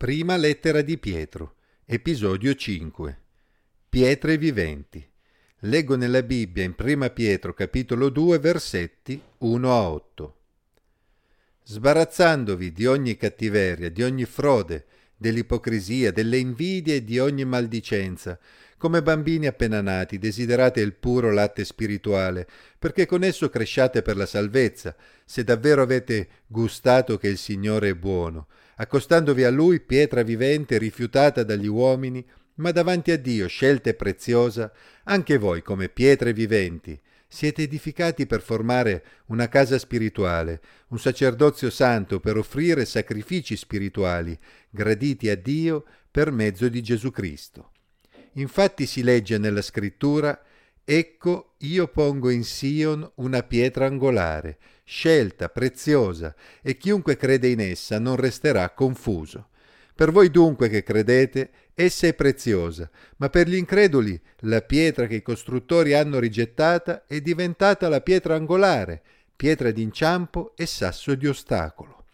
Prima lettera di Pietro, episodio 5. Pietre viventi. Leggo nella Bibbia in Prima Pietro capitolo 2 versetti 1 a 8. Sbarazzandovi di ogni cattiveria, di ogni frode, dell'ipocrisia, delle invidie e di ogni maldicenza, come bambini appena nati, desiderate il puro latte spirituale, perché con esso cresciate per la salvezza, se davvero avete gustato che il Signore è buono, accostandovi a Lui pietra vivente rifiutata dagli uomini, ma davanti a Dio scelta e preziosa, anche voi come pietre viventi, siete edificati per formare una casa spirituale, un sacerdozio santo per offrire sacrifici spirituali, graditi a Dio per mezzo di Gesù Cristo. Infatti si legge nella scrittura Ecco, io pongo in Sion una pietra angolare, scelta, preziosa, e chiunque crede in essa non resterà confuso. Per voi dunque che credete, essa è preziosa, ma per gli increduli la pietra che i costruttori hanno rigettata è diventata la pietra angolare, pietra d'inciampo e sasso di ostacolo.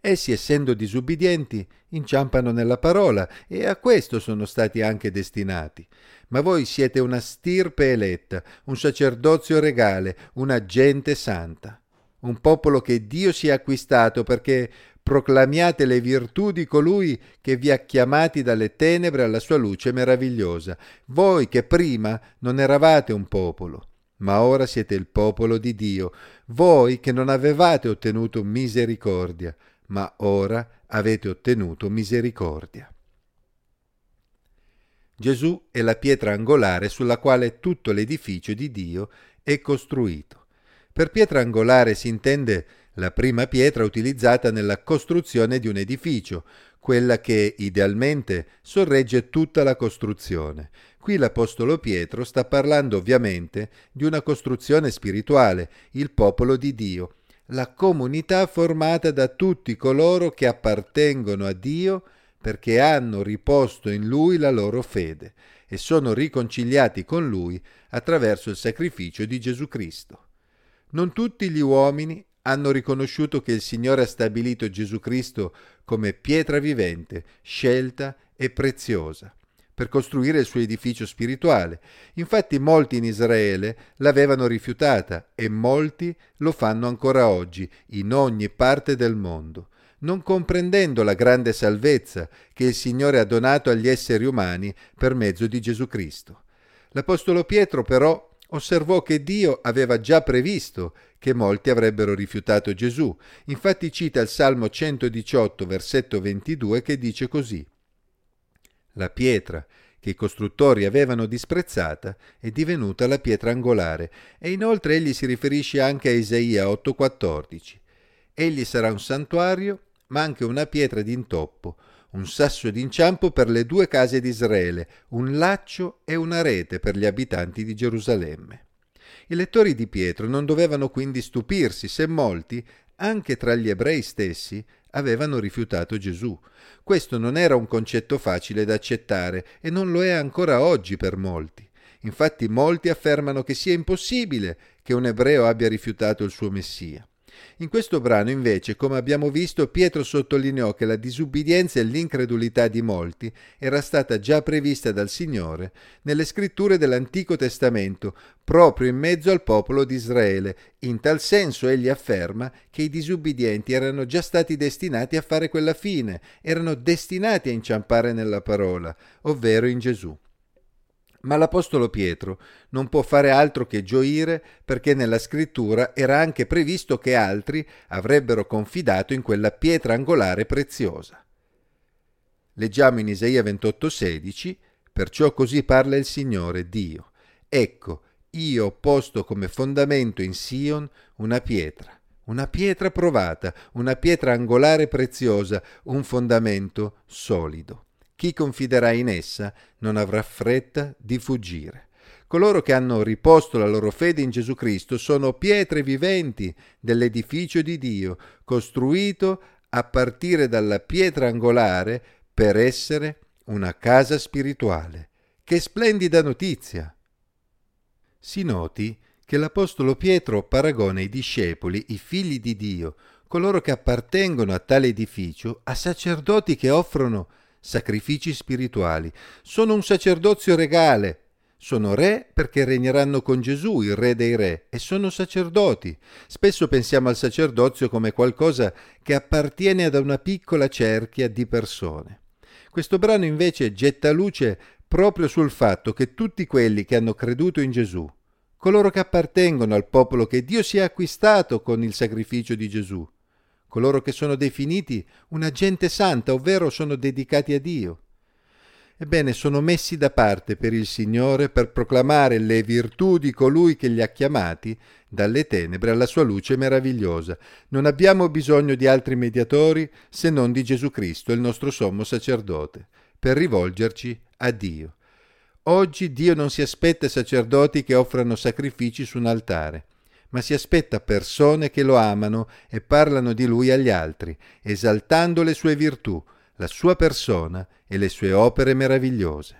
Essi, essendo disubbidienti, inciampano nella parola e a questo sono stati anche destinati. Ma voi siete una stirpe eletta, un sacerdozio regale, una gente santa, un popolo che Dio si è acquistato perché proclamiate le virtù di colui che vi ha chiamati dalle tenebre alla sua luce meravigliosa, voi che prima non eravate un popolo ma ora siete il popolo di Dio, voi che non avevate ottenuto misericordia, ma ora avete ottenuto misericordia. Gesù è la pietra angolare sulla quale tutto l'edificio di Dio è costruito. Per pietra angolare si intende la prima pietra utilizzata nella costruzione di un edificio, quella che idealmente sorregge tutta la costruzione. Qui l'Apostolo Pietro sta parlando ovviamente di una costruzione spirituale, il popolo di Dio, la comunità formata da tutti coloro che appartengono a Dio perché hanno riposto in Lui la loro fede e sono riconciliati con Lui attraverso il sacrificio di Gesù Cristo. Non tutti gli uomini hanno riconosciuto che il Signore ha stabilito Gesù Cristo come pietra vivente, scelta e preziosa per costruire il suo edificio spirituale. Infatti molti in Israele l'avevano rifiutata e molti lo fanno ancora oggi, in ogni parte del mondo, non comprendendo la grande salvezza che il Signore ha donato agli esseri umani per mezzo di Gesù Cristo. L'Apostolo Pietro però osservò che Dio aveva già previsto che molti avrebbero rifiutato Gesù. Infatti cita il Salmo 118, versetto 22, che dice così la pietra che i costruttori avevano disprezzata è divenuta la pietra angolare e inoltre egli si riferisce anche a Isaia 8:14. Egli sarà un santuario, ma anche una pietra d'intoppo, un sasso d'inciampo per le due case di Israele, un laccio e una rete per gli abitanti di Gerusalemme. I lettori di Pietro non dovevano quindi stupirsi se molti, anche tra gli ebrei stessi, avevano rifiutato Gesù. Questo non era un concetto facile da accettare e non lo è ancora oggi per molti. Infatti molti affermano che sia impossibile che un ebreo abbia rifiutato il suo Messia. In questo brano, invece, come abbiamo visto, Pietro sottolineò che la disubbidienza e l'incredulità di molti era stata già prevista dal Signore nelle scritture dell'Antico Testamento, proprio in mezzo al popolo di Israele. In tal senso egli afferma che i disubbidienti erano già stati destinati a fare quella fine, erano destinati a inciampare nella parola, ovvero in Gesù. Ma l'Apostolo Pietro non può fare altro che gioire perché nella scrittura era anche previsto che altri avrebbero confidato in quella pietra angolare preziosa. Leggiamo in Isaia 28:16, perciò così parla il Signore Dio. Ecco, io ho posto come fondamento in Sion una pietra, una pietra provata, una pietra angolare preziosa, un fondamento solido. Chi confiderà in essa non avrà fretta di fuggire. Coloro che hanno riposto la loro fede in Gesù Cristo sono pietre viventi dell'edificio di Dio, costruito a partire dalla pietra angolare per essere una casa spirituale. Che splendida notizia! Si noti che l'Apostolo Pietro paragona i discepoli, i figli di Dio, coloro che appartengono a tale edificio, a sacerdoti che offrono sacrifici spirituali. Sono un sacerdozio regale. Sono re perché regneranno con Gesù, il re dei re, e sono sacerdoti. Spesso pensiamo al sacerdozio come qualcosa che appartiene ad una piccola cerchia di persone. Questo brano invece getta luce proprio sul fatto che tutti quelli che hanno creduto in Gesù, coloro che appartengono al popolo che Dio si è acquistato con il sacrificio di Gesù, coloro che sono definiti una gente santa, ovvero sono dedicati a Dio. Ebbene, sono messi da parte per il Signore per proclamare le virtù di colui che li ha chiamati dalle tenebre alla sua luce meravigliosa. Non abbiamo bisogno di altri mediatori se non di Gesù Cristo, il nostro sommo sacerdote, per rivolgerci a Dio. Oggi Dio non si aspetta sacerdoti che offrano sacrifici su un altare ma si aspetta persone che lo amano e parlano di lui agli altri, esaltando le sue virtù, la sua persona e le sue opere meravigliose.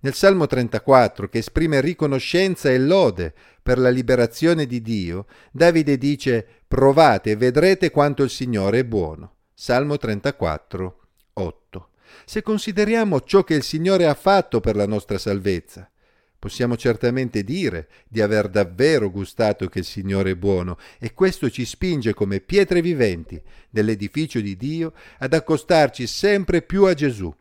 Nel Salmo 34, che esprime riconoscenza e lode per la liberazione di Dio, Davide dice Provate e vedrete quanto il Signore è buono. Salmo 34, 8. Se consideriamo ciò che il Signore ha fatto per la nostra salvezza, Possiamo certamente dire di aver davvero gustato che il Signore è buono e questo ci spinge come pietre viventi dell'edificio di Dio ad accostarci sempre più a Gesù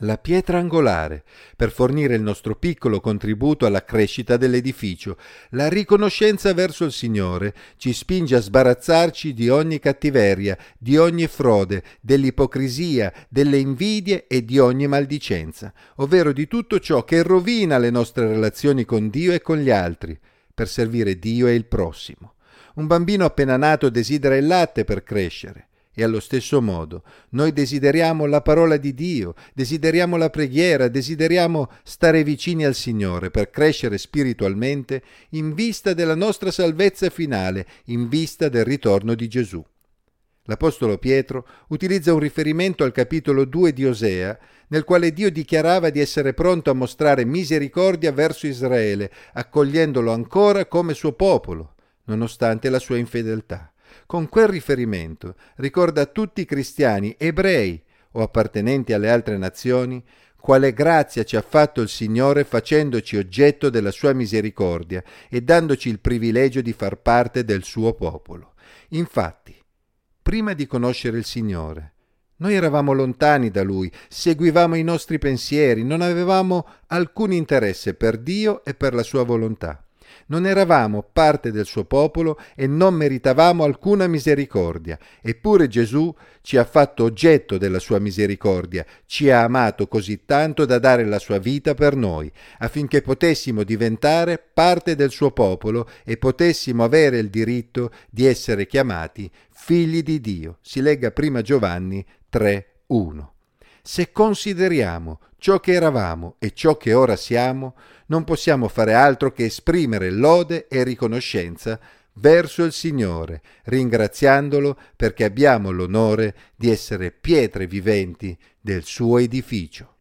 la pietra angolare, per fornire il nostro piccolo contributo alla crescita dell'edificio. La riconoscenza verso il Signore ci spinge a sbarazzarci di ogni cattiveria, di ogni frode, dell'ipocrisia, delle invidie e di ogni maldicenza, ovvero di tutto ciò che rovina le nostre relazioni con Dio e con gli altri, per servire Dio e il prossimo. Un bambino appena nato desidera il latte per crescere. E allo stesso modo noi desideriamo la parola di Dio, desideriamo la preghiera, desideriamo stare vicini al Signore per crescere spiritualmente in vista della nostra salvezza finale, in vista del ritorno di Gesù. L'Apostolo Pietro utilizza un riferimento al capitolo 2 di Osea, nel quale Dio dichiarava di essere pronto a mostrare misericordia verso Israele, accogliendolo ancora come suo popolo, nonostante la sua infedeltà. Con quel riferimento ricorda a tutti i cristiani, ebrei o appartenenti alle altre nazioni, quale grazia ci ha fatto il Signore facendoci oggetto della sua misericordia e dandoci il privilegio di far parte del suo popolo. Infatti, prima di conoscere il Signore, noi eravamo lontani da Lui, seguivamo i nostri pensieri, non avevamo alcun interesse per Dio e per la sua volontà non eravamo parte del suo popolo e non meritavamo alcuna misericordia, eppure Gesù ci ha fatto oggetto della sua misericordia, ci ha amato così tanto da dare la sua vita per noi, affinché potessimo diventare parte del suo popolo e potessimo avere il diritto di essere chiamati figli di Dio. Si legga prima Giovanni 3:1. Se consideriamo ciò che eravamo e ciò che ora siamo, non possiamo fare altro che esprimere lode e riconoscenza verso il Signore, ringraziandolo perché abbiamo l'onore di essere pietre viventi del suo edificio.